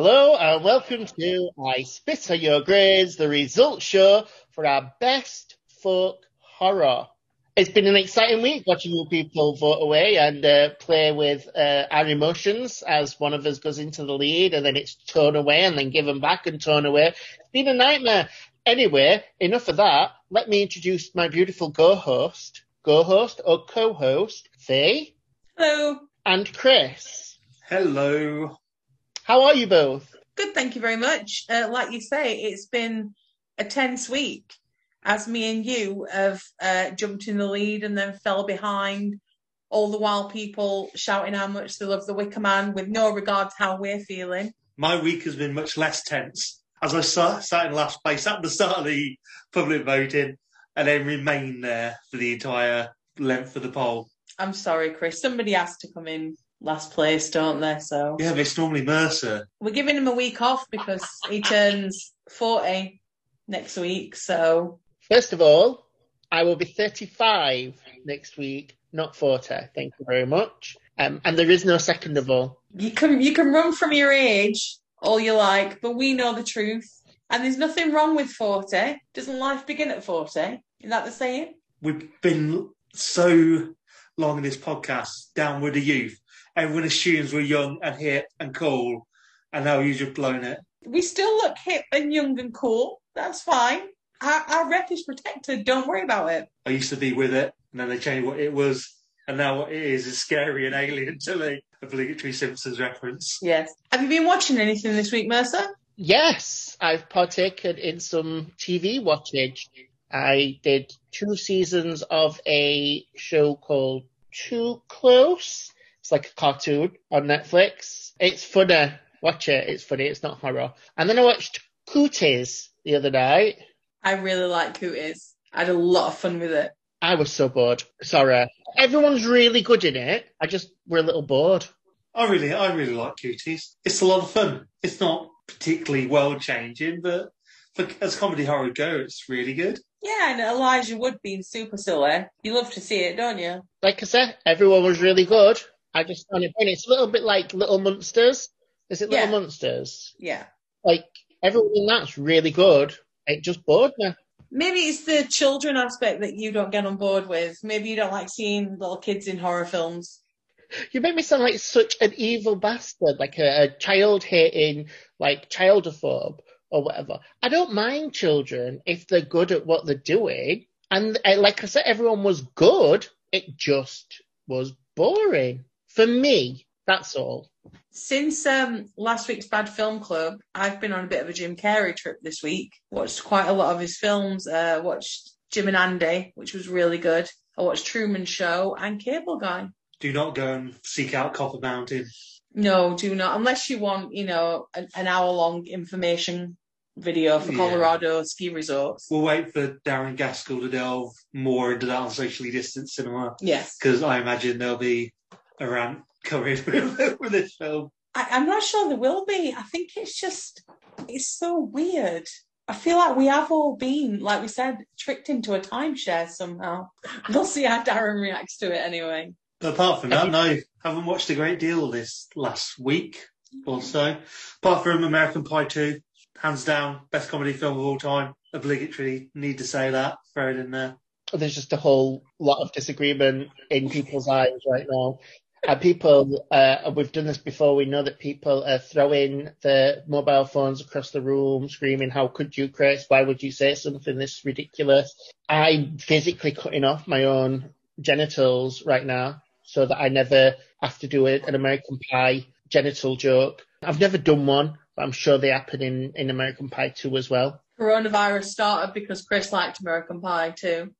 Hello and welcome to I Spit on Your Grades, the results show for our best folk horror. It's been an exciting week watching you people vote away and uh, play with uh, our emotions as one of us goes into the lead and then it's torn away and then given back and torn away. It's been a nightmare. Anyway, enough of that. Let me introduce my beautiful co-host, co-host or co-host, Faye Hello. and Chris. Hello. How are you both? Good, thank you very much. Uh, like you say, it's been a tense week as me and you have uh, jumped in the lead and then fell behind, all the while people shouting how much they love the Wicker Man with no regard to how we're feeling. My week has been much less tense as I sat, sat in last place at the start of the public voting and then remained there for the entire length of the poll. I'm sorry, Chris. Somebody has to come in last place, don't they? So Yeah, but it's normally Mercer. we're giving him a week off because he turns 40 next week. So First of all, I will be 35 next week, not 40. Thank you very much. Um, and there is no second of all. you can you can run from your age all you like, but we know the truth. And there's nothing wrong with 40. Doesn't life begin at 40? Is that the saying? We've been so long in this podcast, down with the youth. Everyone assumes we're young and hip and cool, and now you've just blown it. We still look hip and young and cool. That's fine. Our, our rep is protected. Don't worry about it. I used to be with it, and then they changed what it was, and now what it is is scary and alien to me. Obligatory Simpsons reference. Yes. Have you been watching anything this week, Mercer? Yes, I've partaken in some TV watchage. I did two seasons of a show called Too Close. It's like a cartoon on Netflix. It's funny. Watch it. It's funny. It's not horror. And then I watched Cooties the other night. I really like Cooties. I had a lot of fun with it. I was so bored. Sorry. Everyone's really good in it. I just were a little bored. I really, I really like Cooties. It's a lot of fun. It's not particularly world changing, but for, as comedy horror go, it's really good. Yeah, and Elijah Wood being super silly. You love to see it, don't you? Like I said, everyone was really good. I just found it funny. It's a little bit like Little Monsters. Is it Little Yeah. Monsters? Yeah. Like everyone in that's really good. It just bored me. Maybe it's the children aspect that you don't get on board with. Maybe you don't like seeing little kids in horror films. You make me sound like such an evil bastard, like a, a child hating, like childophobe or whatever. I don't mind children if they're good at what they're doing. And uh, like I said, everyone was good. It just was boring for me. That's all. Since um, last week's Bad Film Club, I've been on a bit of a Jim Carrey trip this week. Watched quite a lot of his films. Uh, watched Jim and Andy, which was really good. I watched Truman Show and Cable Guy. Do not go and seek out Copper Mountain. No, do not, unless you want, you know, an, an hour long information video for Yeah. Colorado ski resorts. We'll wait for Darren Gaskell to delve more into that on socially distanced cinema Yes. because I imagine there'll be a rant coming with this film. I, I'm not sure there will be. I think it's just, it's so weird. I feel like we have all been, like we said, tricked into a timeshare somehow. We'll see how Darren reacts to it anyway. But apart from that, no, haven't watched a great deal this last week or so. Apart from American Pie 2, hands down, best comedy film of all time. Obligatory, need to say that, throw it in there. There's just a whole lot of disagreement in people's eyes right now. And people, uh, we've done this before, we know that people are throwing the mobile phones across the room, screaming, how could you, Chris? Why would you say something this ridiculous? I'm physically cutting off my own genitals right now so that I never have to do it, an American Pie genital joke. I've never done one, but I'm sure they happen in, in American Pie 2 as well. Coronavirus started because Chris liked American Pie too.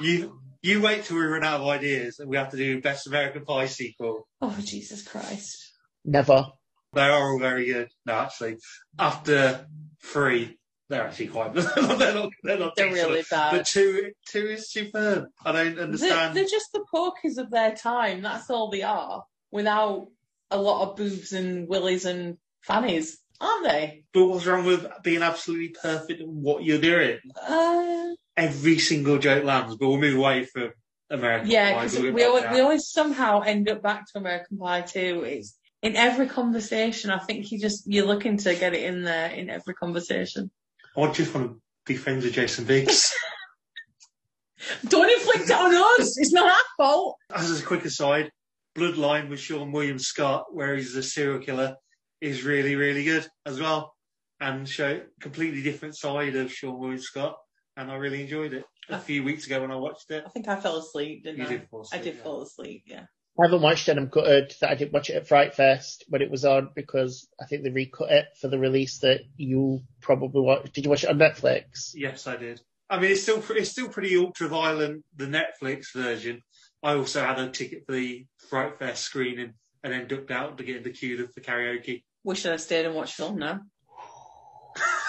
You you wait till we run out of ideas and we have to do best American Pie sequel. Oh, Jesus Christ. Never. They are all very good. No, actually, after three, they're actually quite. they're not. They're not. They're really bad. But two, two is superb. I don't They're, understand. they're just the Porky's of their time. That's all they are. Without a lot of boobs and willies and fannies, aren't they? But what's wrong with being absolutely perfect at what you're doing? Uh, Every single joke lands, but we'll move away from American yeah, Pie. because We'll we always, we always somehow end up back to American Pie too. It's in every conversation. I think you just you're looking to get it in there in every conversation. I just want to be friends with Jason Biggs. Don't inflict it on us. It's not our fault. As a quick aside, Bloodline with Seann William Scott, where he's a serial killer, is really, really good as well. And show completely different side of Seann William Scott. And I really enjoyed it a few weeks ago when I watched it. I think I fell asleep, didn't You I? did fall asleep, I did yeah. fall asleep. Yeah. I haven't watched it. I'm gutted that I didn't watch it at Fright Fest when it was on because I think they recut it for the release that you probably watched. Did you watch it on Netflix? Yes, I did. I mean, it's still pre- it's still pretty ultra violent. The Netflix version. I also had a ticket for the Fright Fest screening and then ducked out to get in the queue for karaoke. Wish I'd stayed and watched film now.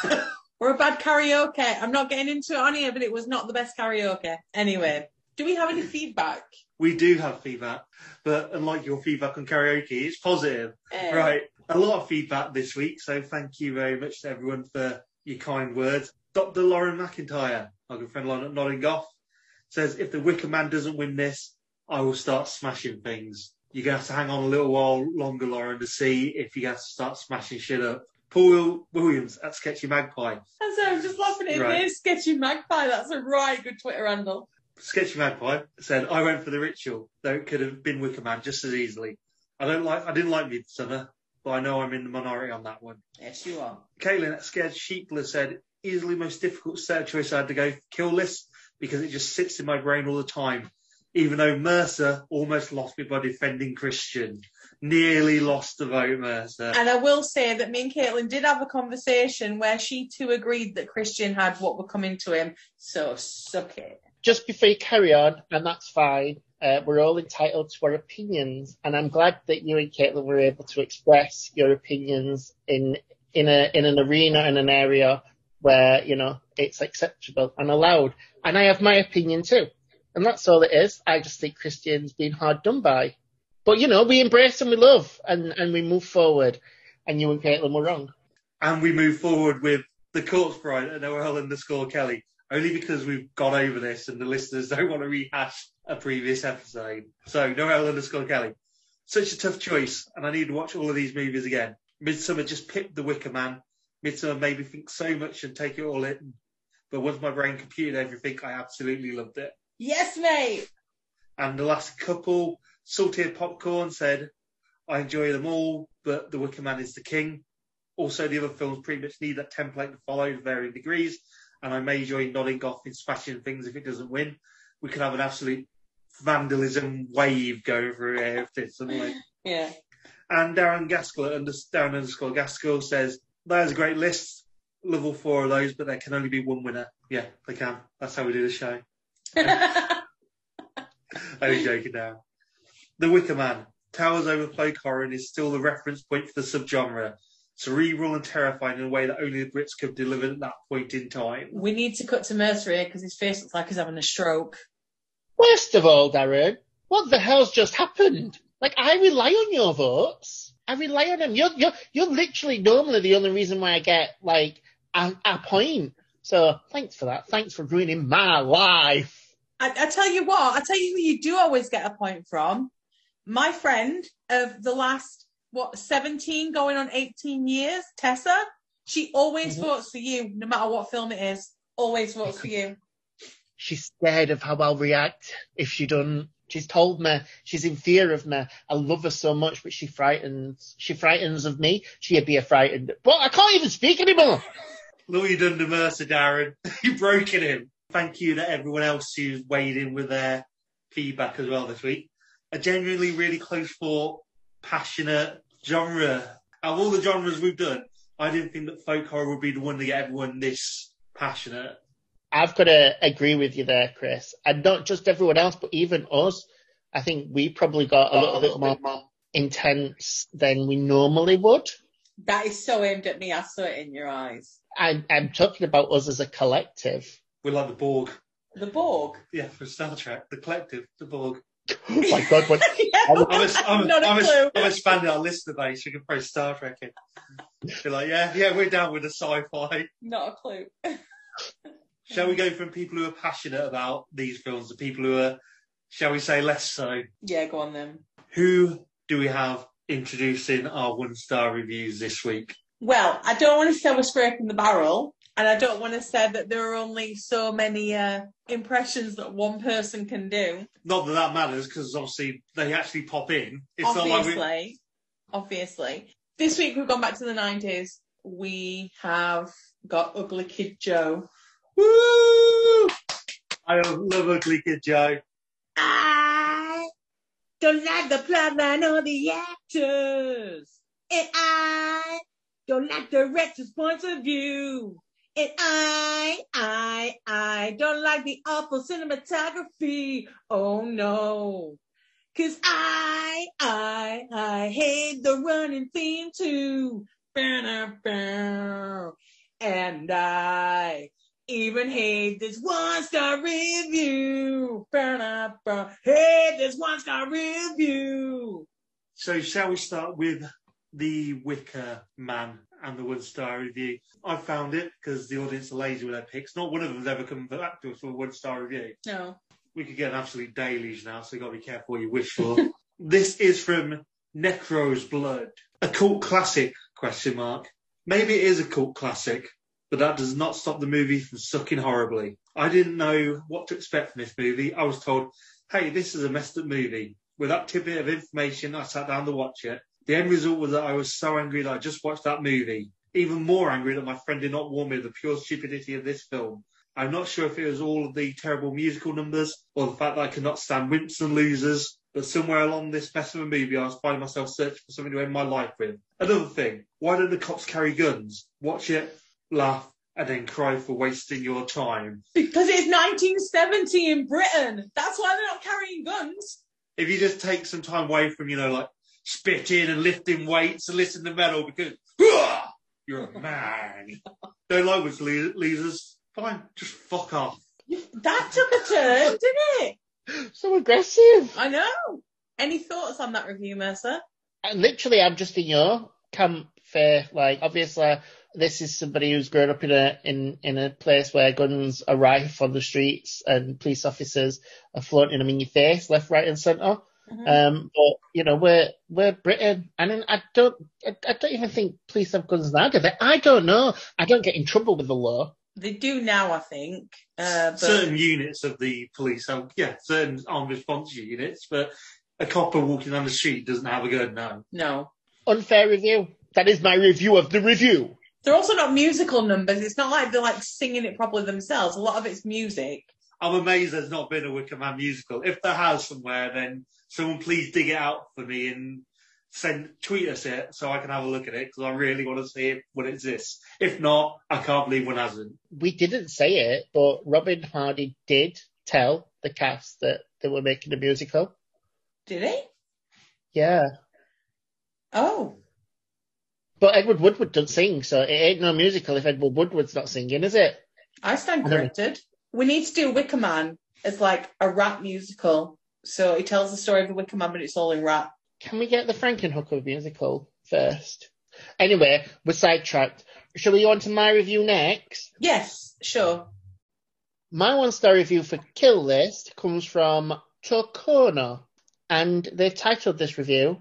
We're a bad karaoke. I'm not getting into it on here, but it was not the best karaoke. Anyway, do we have any feedback? We do have feedback, but unlike your feedback on karaoke, it's positive. Eh, Right. A lot of feedback this week, so thank you very much to everyone for your kind words. Dr. Lauren McIntyre, our good friend Lauren at Nodding Off, says if the Wicker Man doesn't win this, I will start smashing things. You're going to have to hang on a little while longer, Lauren, to see if you have to start smashing shit up. Paul Williams at Sketchy Magpie. And so I'm just laughing at Right. this sketchy magpie. That's a right good Twitter handle. Sketchy Magpie said, I went for the ritual, though it could have been Wicker Man just as easily. I don't like, I didn't like Midsommar, but I know I'm in the minority on that one. Yes, you are. Caitlin at Scared Sheepler said, easily most difficult set choice I had to go kill list because it just sits in my brain all the time. Even though Mercer almost lost me by defending Christian. Nearly lost the vote, Mercer. And I will say that me and Caitlin did have a conversation where she too agreed that Christian had what were coming to him. So suck it. Just before you carry on, and that's fine. Uh, we're all entitled to our opinions, and I'm glad that you and Caitlin were able to express your opinions in in a in an arena in an area where you know it's acceptable and allowed. And I have my opinion too, and that's all it is. I just think Christian's been hard done by, but you know we embrace and we love and and we move forward. And you and Caitlin were wrong. And we move forward with the Corpse Bride and Noel underscore Kelly. Only because we've got over this and the listeners don't want to rehash a previous episode. So Noel underscore Kelly. Such a tough choice, and I need to watch all of these movies again. Midsommar just pipped The Wicker Man. Midsommar made me think so much and take it all in. But once my brain computed everything, I absolutely loved it. Yes, mate. And the last couple, Salted Popcorn said, I enjoy them all, but The Wicker Man is the king. Also, the other films pretty much need that template to follow to varying degrees, and I may join nodding off in smashing things if it doesn't win. We could have an absolute vandalism wave going through here if this win. Yeah. And Darren Gaskell, under, Darren underscore Gaskell says, that is a great list. Love all four of those, but there can only be one winner. Yeah, they can. That's how we do the show. Only joking now. The Wicker Man. Towers over folk horror and is still the reference point for the subgenre. Cerebral and terrifying in a way that only the Brits could deliver at that point in time. we need to cut to Mercer here because his face looks like he's having a stroke. Worst of all, Darren, what the hell's just happened? Like, I rely on your votes. I rely on them. You're, you're, you're literally normally the only reason why I get, like, a, a point. So, thanks for that. Thanks for ruining my life. I, I tell you what, I tell you who you do always get a point from. My friend of the last, what, 17 going on 18 years, Tessa, she always Mhm. votes for you, no matter what film it is. Always votes for you. She's scared of how I'll react if she doesn't. She's told me she's in fear of me. I love her so much, but she frightens. She frightens of me. She'd be a frightened. But I can't even speak anymore. Look what you done to Mercer, Darren. You've broken him. Thank you to everyone else who's weighed in with their feedback as well this week. A genuinely really close fought, passionate genre. Out of all the genres we've done, I didn't think that folk horror would be the one to get everyone this passionate. I've got to agree with you there, Chris. And not just everyone else, but even us. I think we probably got a little bit more intense than we normally would. That is so aimed at me. I saw it in your eyes. I, I'm talking about us as a collective. We're like the Borg. The Borg. Yeah, for Star Trek. The collective, the Borg. Oh my God, what, yeah, I'm, a, I'm, not a I'm, clue. I'm expanding our listener base. We can throw Star Trek in. Be like, yeah, yeah, we're down with the sci-fi. Not a clue. Shall we go from people who are passionate about these films to people who are, shall we say, less so? Yeah, go on then. Who do we have introducing our one star reviews this week. Well, I don't want to say we're scraping the barrel, and I don't want to say that there are only so many uh, impressions that one person can do. Not that that matters because obviously they actually pop in. It's obviously, not like we, obviously. This week we've gone back to the nineties. We have got Ugly Kid Joe. Woo! I love Ugly Kid Joe. I don't like the plotline or the actors, and I don't like the director's points of view. And I, I, I don't like the awful cinematography. Oh no. Cause I, I, I hate the running theme too. And I even hate this one star review. Hate this one star review. So shall we start with the Wicker Man and the one star review? I found it because the audience are lazy with their picks. Not one of them's ever come back to us for a one star review. No. We could get an absolute deluge now, so you got to be careful what you wish for. this is from Necro's Blood, a cult classic? Question mark. Maybe it is a cult classic, but that does not stop the movie from sucking horribly. I didn't know what to expect from this movie. I was told, hey, this is a messed up movie. With that tidbit of information, I sat down to watch it. The end result was that I was so angry that I just watched that movie. Even more angry that my friend did not warn me of the pure stupidity of this film. I'm not sure if it was all of the terrible musical numbers or the fact that I could not stand wimps and losers, but somewhere along this mess of a movie, I was finding myself searching for something to end my life with. Another thing, why don't the cops carry guns? Watch it, laugh, and then cry for wasting your time. Because it's 1970 in Britain. That's why they're not carrying guns. If you just take some time away from, you know, like spitting and lifting weights and listening to metal because "Hurrah! you're a man. don't like which losers. Fine, just fuck off. That took a turn, didn't it? So aggressive. I know. Any thoughts on that review, Mercer? And literally, I'm just in your camp. Fair, like obviously, this is somebody who's grown up in a in in a place where guns are rife on the streets and police officers are flaunting them in your face, left, right, and center. Mm-hmm. Um, but you know, we're we're Britain, and I don't I, I don't even think police have guns now. Do they? I don't know. I don't get in trouble with the law. They do now, I think. Uh, but Certain units of the police have, yeah, certain armed response units, but a copper walking down the street doesn't have a gun, no. no. Unfair review. That is my review of the review. They're also not musical numbers. It's not like they're like singing it properly themselves. A lot of it's music. I'm amazed there's not been a Wicker Man musical. If there has somewhere, then someone please dig it out for me and send tweet us it so I can have a look at it because I really want to see it when it exists. If not, I can't believe one hasn't. We didn't say it, but Robin Hardy did tell the cast that they were making a musical. Did he? Yeah. Oh. But Edward Woodward doesn't sing, so it ain't no musical if Edward Woodward's not singing, is it? I stand I corrected. We need to do Wicker Man as like a rap musical. So it tells the story of the Wicker Man, but it's all in rap. Can we get the Frankenhooker musical first? Anyway, we're sidetracked. Shall we go on to my review next? Yes, sure. My one star review for Kill List comes from Tokona, and they've titled this review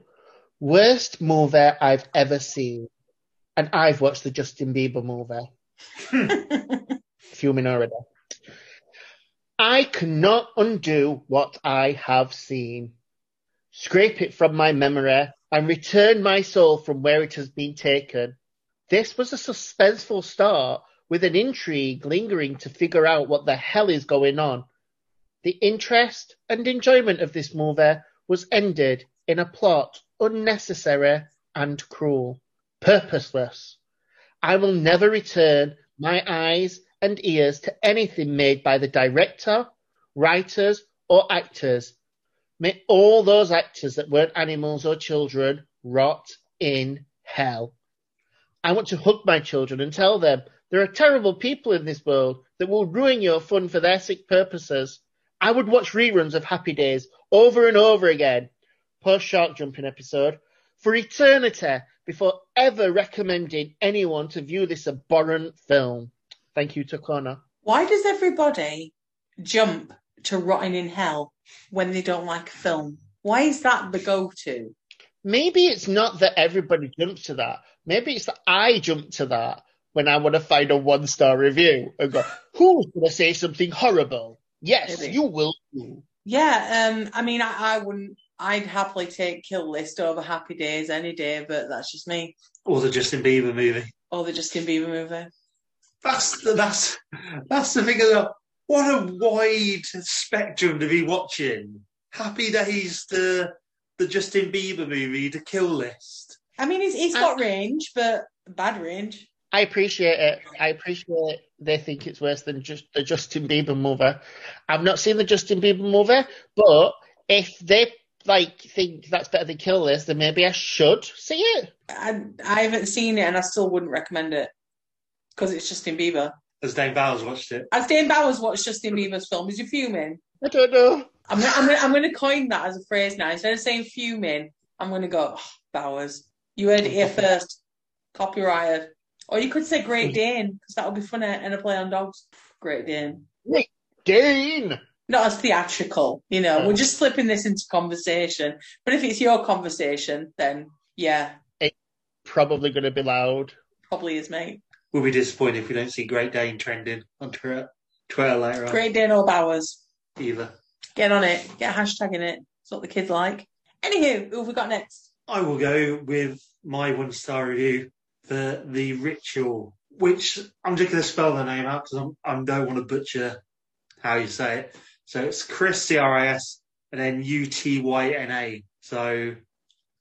Worst Movie I've Ever Seen. And I've watched the Justin Bieber movie. Fuming already. I cannot undo what I have seen. Scrape it from my memory and return my soul from where it has been taken. This was a suspenseful start with an intrigue lingering to figure out what the hell is going on. The interest and enjoyment of this movie was ended in a plot unnecessary and cruel, purposeless. I will never return my eyes and ears to anything made by the director, writers, or actors. May all those actors that weren't animals or children rot in hell. I want to hug my children and tell them there are terrible people in this world that will ruin your fun for their sick purposes. I would watch reruns of Happy Days over and over again, post shark jumping episode, for eternity before ever recommending anyone to view this abhorrent film. Thank you, Tokona. Why does everybody jump to Rotting in Hell when they don't like a film? Why is that the go to? maybe it's not that everybody jumps to that. Maybe it's that I jump to that when I want to find a one star review and go, who's going to say something horrible? Yes, Maybe. you will. do. Yeah, um, I mean, I, I wouldn't. I'd happily take Kill List over Happy Days any day, but that's just me. Or the Justin Bieber movie. Or the Justin Bieber movie. That's the, that's that's the thing. Of, what a wide spectrum to be watching. Happy Days, the the Justin Bieber movie, the Kill List. I mean, he's, he's got range, but bad range. I appreciate it. I appreciate they think it's worse than just the Justin Bieber movie. I've not seen the Justin Bieber movie, but if they like think that's better than Kill List, then maybe I should see it. I, I haven't seen it, and I still wouldn't recommend it because it's Justin Bieber. As Dane Bowers watched it. As Dane Bowers watched Justin Bieber's film, is you fuming? I don't know. I'm gonna, I'm gonna, I'm gonna coin that as a phrase now. Instead of saying fuming, I'm gonna go oh, Bowers. You heard it here first. Copyrighted. Or you could say Great Dane because that would be funny and a play on dogs. Great Dane. Great Dane. Not as theatrical, you know. Yeah. We're just slipping this into conversation. But if it's your conversation, then yeah, It's Probably going to be loud. probably is, mate. We'll be disappointed if we don't see Great Dane trending on Twitter, Twitter later on. Great Dane or Bowers. Either. Get on it. Get a hashtag in it. That's what the kids like. Anywho, who have we got next? I will go with my one star review for The Ritual, which I'm just going to spell the name out because I don't want to butcher how you say it. So it's Chris, C R I S, and then U T Y N A. So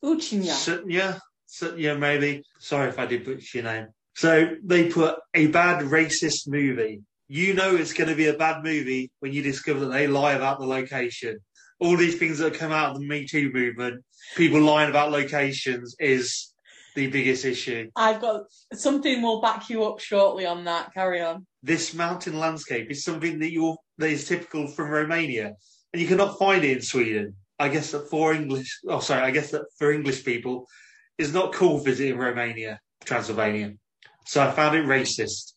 Uchinya. Sutnya, Sutnya maybe. Sorry if I did butcher your name. So they put a bad racist movie. You know it's going to be a bad movie when you discover that they lie about the location. All these things that come out of the Me Too movement, people lying about locations is the biggest issue. I've got something will back you up shortly on that. Carry on. This mountain landscape is something that you're that is typical from Romania, and you cannot find it in Sweden. I guess that for English, oh sorry, I guess that for English people, it's not cool visiting Romania, Transylvania. So I found it racist.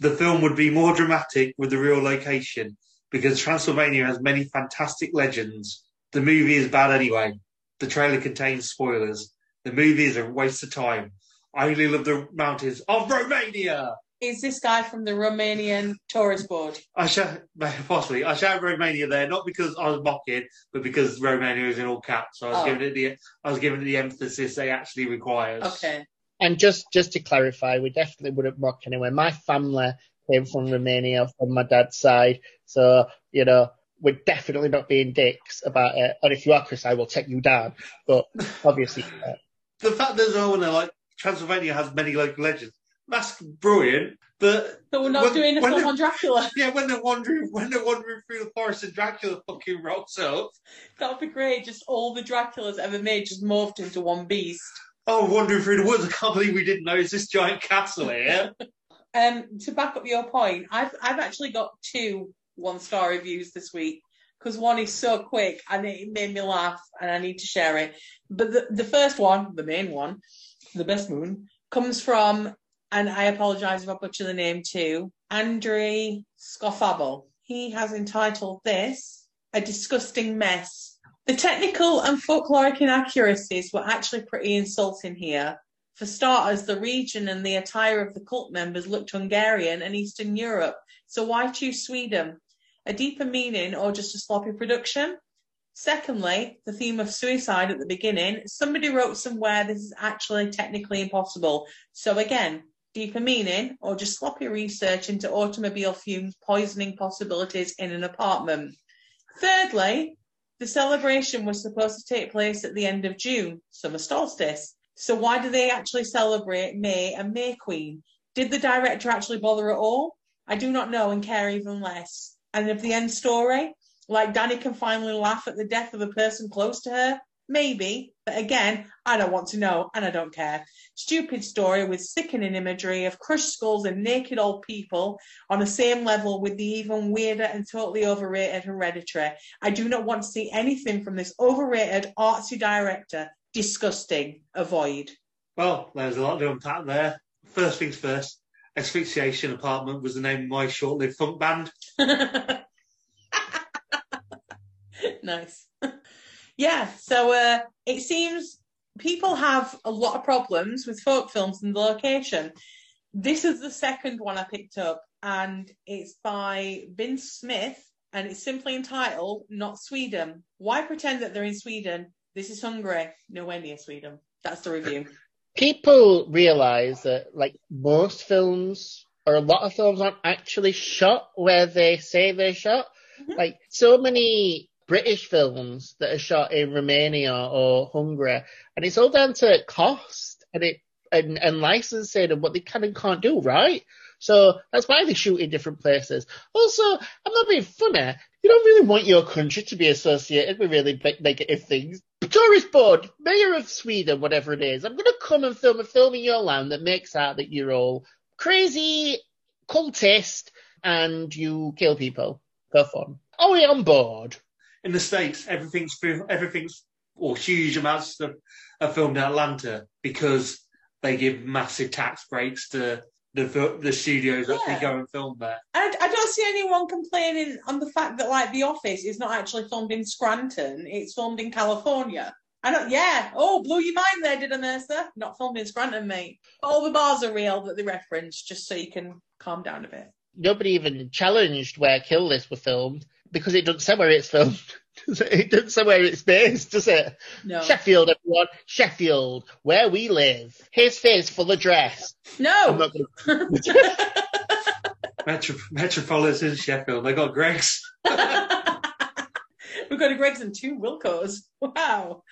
The film would be more dramatic with the real location because Transylvania has many fantastic legends. The movie is bad anyway. The trailer contains spoilers. The movie is a waste of time. I only love the mountains of Romania. Is this guy from the Romanian tourist board? I shout, possibly, I shout Romania there, not because I was mocking, but because Romania is in all caps. So I was Oh. giving it the, I was giving it the emphasis they actually requires. Okay. And just just to clarify, we definitely wouldn't mock anyway. My family came from Romania from my dad's side, so you know we're definitely not being dicks about it. And if you are, Chris, I will take you down. But obviously, uh, The fact that oh, no, like Transylvania has many local legends, that's brilliant. But So we're not When- doing a film on Dracula. yeah, when they're wandering, when they're wandering through the forest and Dracula fucking rocks up, That would be great. Just all the Draculas ever made just morphed into one beast. Oh, wandering through the woods, I can't believe we didn't know notice this giant castle here. Um, to back up your point, I've I've actually got two one star reviews this week because one is so quick and it made me laugh and I need to share it. But the the first one, the main one, the best moon, comes from and I apologise if I butcher the name too, Andre Scofable. He has entitled this "A Disgusting Mess." The technical and folkloric inaccuracies were actually pretty insulting here. For starters, the region and the attire of the cult members looked Hungarian and Eastern Europe, so why choose Sweden? A deeper meaning or just a sloppy production? Secondly, the theme of suicide at the beginning, somebody wrote somewhere this is actually technically impossible. So again, deeper meaning or just sloppy research into automobile fumes poisoning possibilities in an apartment. Thirdly, the celebration was supposed to take place at the end of June, summer solstice. So why do they actually celebrate May and May Queen? Did the director actually bother at all? I do not know and care even less. And of the end story, like Danny can finally laugh at the death of a person close to her, maybe. But again, I don't want to know and I don't care. Stupid story with sickening imagery of crushed skulls and naked old people on the same level with the even weirder and totally overrated Hereditary. I do not want to see anything from this overrated artsy director. Disgusting. Avoid. Well, there's a lot to unpack there. First things first, Asphyxiation Apartment was the name of my short-lived funk band. nice. yeah, so uh, it seems people have a lot of problems with folk films and the location. This is the second one I picked up, and it's by Vince Smith, and it's simply entitled Not Sweden. Why pretend that they're in Sweden? This is Hungary, nowhere near Sweden. That's the review. People realize that, like, most films or a lot of films aren't actually shot where they say they're shot. Mhm. Like, so many British films that are shot in Romania or Hungary, and it's all down to cost and it and, and licensing and what they can and can't do, right? So that's why they shoot in different places. Also, I'm not being funny. You don't really want your country to be associated with really negative things. Tourist board, mayor of Sweden, whatever it is. I'm going to come and film a film in your land that makes out that you're all crazy cultist and you kill people for fun. Are we on board? In the States, everything's everything's or huge amounts of stuff are filmed in Atlanta because they give massive tax breaks to the the studios that they go and film there. I, I don't see anyone complaining on the fact that like The Office is not actually filmed in Scranton; it's filmed in California. I don't. Yeah. Oh, blew your mind there, did I, Mercer? Not filmed in Scranton, mate. All the bars are real that they reference, just so you can calm down a bit. Nobody even challenged where Kill List were filmed because it doesn't say where it's filmed. it doesn't say where it's based, does it? No. Sheffield, everyone. Sheffield, where we live. Here's Fizz full address. I'm No. not gonna Metro- Metropolitan Sheffield, they got Greggs. We've got a Greggs and two Wilkos. Wow.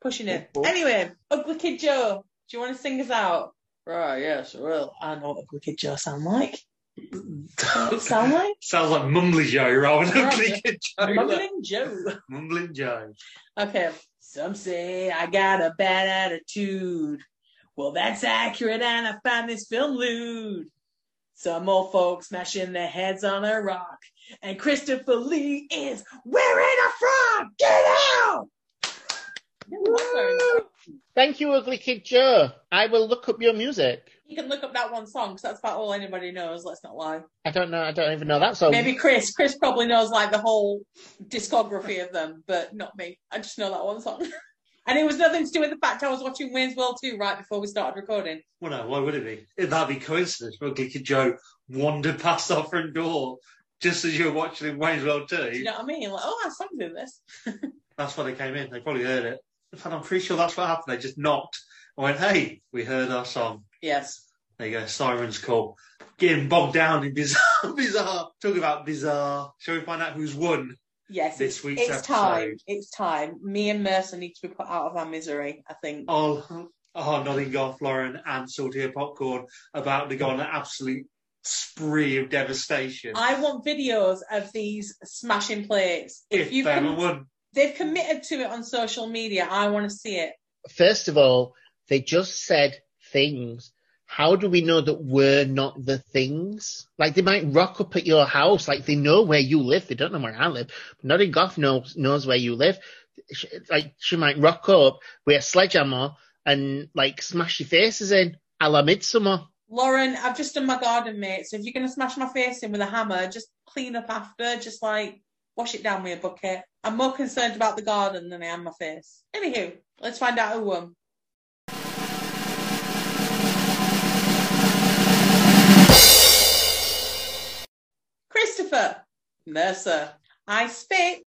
Pushing it. Oh. Anyway, Ugly Kid Joe, do you want to sing us out? Right, yes, I will. I know what Ugly Kid Joe sound like. What sound like? Sounds like Mumbly Joe rather than Right. Ugly Kid Joe. Mumbling Joe. Mumbling Joe. Okay. Some say I got a bad attitude. Well, that's accurate, and I find this film lewd. Some old folks smashing their heads on a rock, and Christopher Lee is wearing a frog. Get out! Thank you, Ugly Kid Joe. I will look up your music. You can look up that one song because that's about all anybody knows. Let's not lie. I don't know. I don't even know that song. Maybe Chris. Chris probably knows like the whole discography of them, but not me. I just know that one song. and it was nothing to do with the fact I was watching Wayne's World 2 right before we started recording. Well, no, why would it be? That'd be coincidence. Ugly Kid Joe wandered past our front door just as you were watching Wayne's World 2. Do you know what I mean? Like, oh, that song's in this. That's why they came in. They probably heard it. In fact, I'm pretty sure that's what happened. They just knocked and went, hey, we heard our song. Yes. There you go, Siren's call. Getting bogged down in bizarre, bizarre. Talking about bizarre. Shall we find out who's won? Yes. This it's, week's it's episode. time. It's time. Me and Mercer need to be put out of our misery, I think. Oh, oh nodding off Lauren and Salty Popcorn about to go on an absolute spree of devastation. I want videos of these smashing plates. if you they can, haven't won. they've committed to it on social media. I want to see it. First of all, they just said things. How do we know that we're not the things? Like they might rock up at your house, like they know where you live. They don't know where I live. Nodding Off knows knows where you live. She, like she might rock up with a sledgehammer and like smash your faces in, a la Midsommar. Lauren, I've just done my garden, mate. So if you're to smash my face in with a hammer, just clean up after. Just like wash it down with a bucket. I'm more concerned about the garden than I am my face. Anywho, let's find out who won. Christopher Mercer, I spit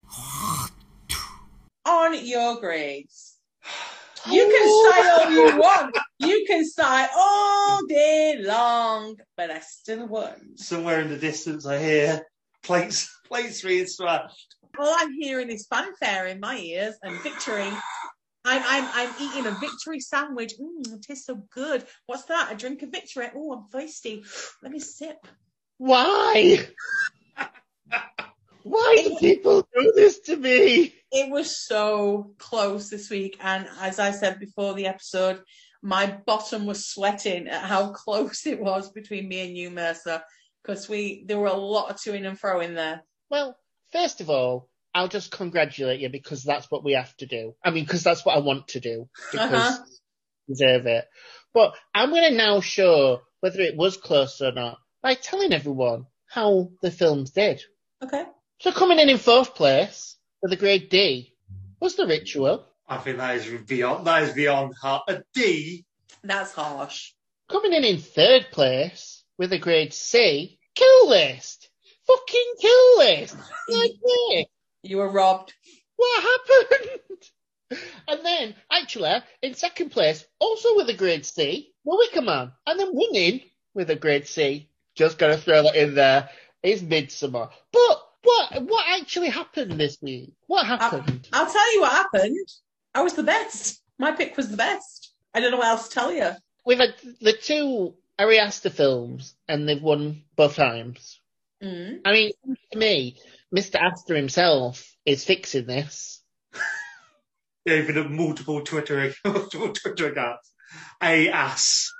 on your grades. You can sigh all you want. You can sigh all day long, but I still won. Somewhere in the distance, I hear plates, plates being smashed. All I'm hearing is fanfare in my ears and victory. I'm I'm I'm eating a victory sandwich. Mmm, it tastes so good. What's that? A drink of victory. Oh, I'm thirsty. Let me sip. Why? Why do people do this to me? It was so close this week, and as I said before the episode, my bottom was sweating at how close it was between me and you, Mercer, because we there were a lot of to in and fro in there. Well, first of all, I'll just congratulate you because that's what we have to do. I mean, because that's what I want to do because Uh-huh. deserve it. But I'm going to now show whether it was close or not by telling everyone how the films did. Okay. So coming in in fourth place with a grade D was The Ritual. I think that is beyond that is beyond hard. A D. That's harsh. Coming in in third place with a grade C, Kill List. Fucking Kill List. Like this. You were robbed. What happened? And then, actually, in second place, also with a grade C, the Wicker Man. And then winning with a grade C, just going to throw that in there, is Midsommar. But what what actually happened this week? What happened? I'll tell you what happened. I was the best. My pick was the best. I don't know what else to tell you. We've had the two Ari Aster films, and they've won both times. Mm. I mean, to me, Mr. Aster himself is fixing this. He opened up multiple Twitter multiple Twitter accounts. A ass.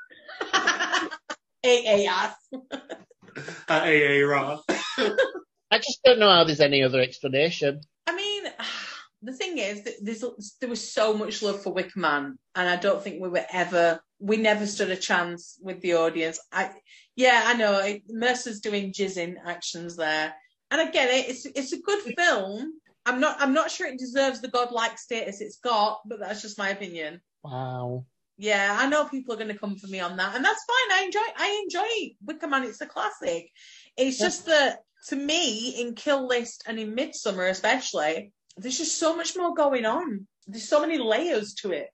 AAS. Uh, AA Ra. I just don't know how there's any other explanation. I mean, the thing is, there's, there was so much love for Wicker Man, and I don't think we were ever, we never stood a chance with the audience. I, yeah, I know it, Mercer's doing jizzing actions there, and I get it. It's it's a good film. I'm not I'm not sure it deserves the godlike status it's got, but that's just my opinion. Wow. Yeah, I know people are going to come for me on that, and that's fine. I enjoy I enjoy Wicker Man. It's a classic. It's just that to me, in Kill List and in Midsommar especially, there's just so much more going on. There's so many layers to it.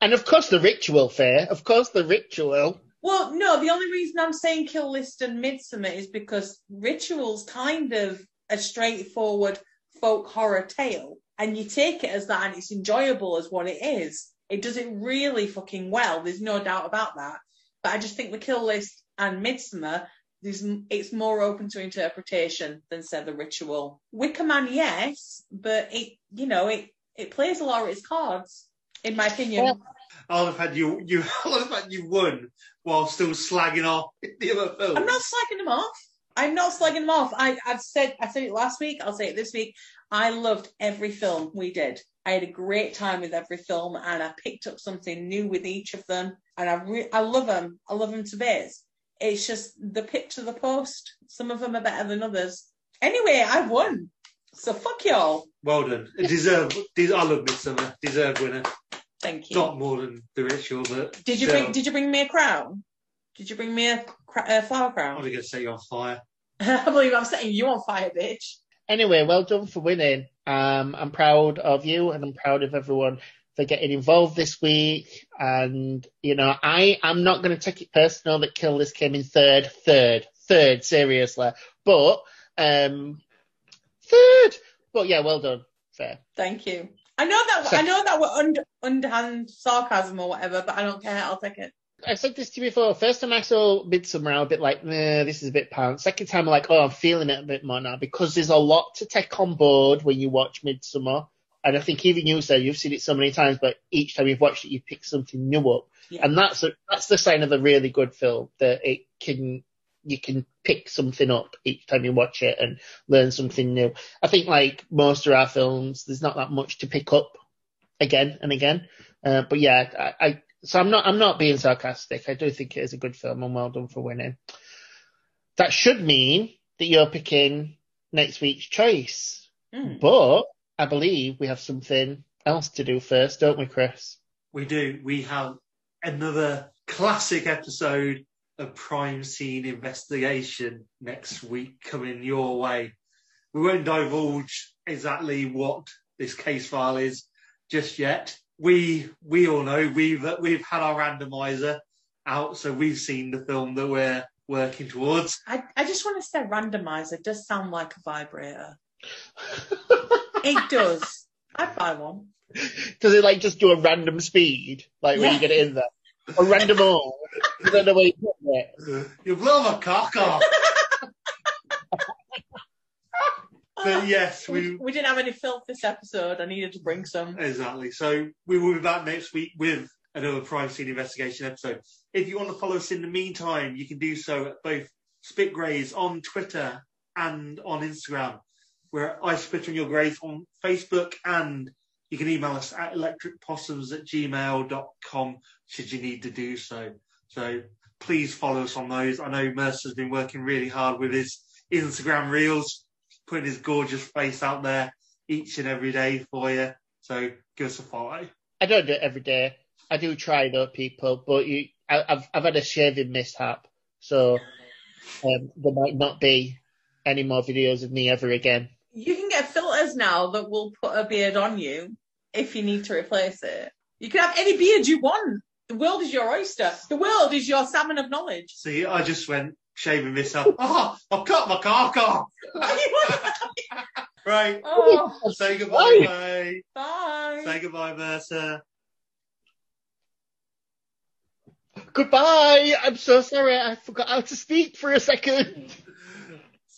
And of course the ritual fair. Of course the ritual. Well, no, the only reason I'm saying Kill List and Midsommar is because Ritual's kind of a straightforward folk horror tale, and you take it as that, and it's enjoyable as what it is. It does it really fucking well. There's no doubt about that. But I just think the Kill List and Midsommar, there's, it's more open to interpretation than say the Ritual. Wicker Man, yes, but it, you know, it it plays a lot of its cards, in my opinion. Well, I love the fact you you I love the fact you won while still slagging off the other film. I'm not slagging them off. I'm not slagging them off. I, I've said I said it last week. I'll say it this week. I loved every film we did. I had a great time with every film, and I picked up something new with each of them. And I re- I love them. I love them to bits. It's just the pick of the post. Some of them are better than others. Anyway, I won. So fuck y'all. Well done. Deserve. Des- I love Midsommar. Deserved winner. Thank you. Not more than the ritual, but Did you still, bring Did you bring me a crown? Did you bring me a, cra- a flower crown? I'm going to set you on fire. I believe I'm setting you on fire, bitch. Anyway, well done for winning. Um, I'm proud of you and I'm proud of everyone for getting involved this week. And, you know, I, I'm not going to take it personal that Kill List came in third, third, third, seriously. But, um, third. But yeah, well done. Fair. Thank you. I know that I know that we're under, underhand sarcasm or whatever, but I don't care. I'll take it. I said this to you before. First time I saw Midsommar, I was a bit like, nah, this is a bit pants. Second time, I'm like, oh, I'm feeling it a bit more now because there's a lot to take on board when you watch Midsommar. And I think even you said you've seen it so many times, but each time you've watched it, you pick something new up. Yeah. And that's a, that's the sign of a really good film that it can you can pick something up each time you watch it and learn something new. I think like most of our films, there's not that much to pick up again and again. Uh, but yeah, I, I so I'm not I'm not being sarcastic. I do think it is a good film and well done for winning. That should mean that you're picking next week's choice. Mm. But I believe we have something else to do first, don't we, Chris? We do. We have another classic episode of Crime Scene Investigation next week coming your way. We won't divulge exactly what this case file is just yet. We we all know we've we've had our randomizer out, so we've seen the film that we're working towards. I, I just want to say randomizer does sound like a vibrator. It does. I'd buy one. Does it like just do a random speed, like when Yeah. you get it in there? A random all? I don't know where you put it. You blow my cock off. but yes, we, we we didn't have any filth this episode. I needed to bring some. Exactly. So we will be back next week with another crime scene investigation episode. If you want to follow us in the meantime, you can do so at both Spit Grays on Twitter and on Instagram. We're I Spit on Your Grays on Facebook and you can email us at electricpossums at gmail.com should you need to do so. So please follow us on those. I know Mercer's been working really hard with his Instagram reels, putting his gorgeous face out there each and every day for you. So give us a follow. I don't do it every day. I do try though, people, but you, I, I've I've had a shaving mishap, so um, there might not be any more videos of me ever again. You can get filters now that will put a beard on you if you need to replace it. You can have any beard you want. The world is your oyster. The world is your salmon of knowledge. See, I just went shaving this up. Oh, I've cut my cock off. Right. oh, Say goodbye, bye. bye. Say goodbye, Mercer. Goodbye. I'm so sorry. I forgot how to speak for a second.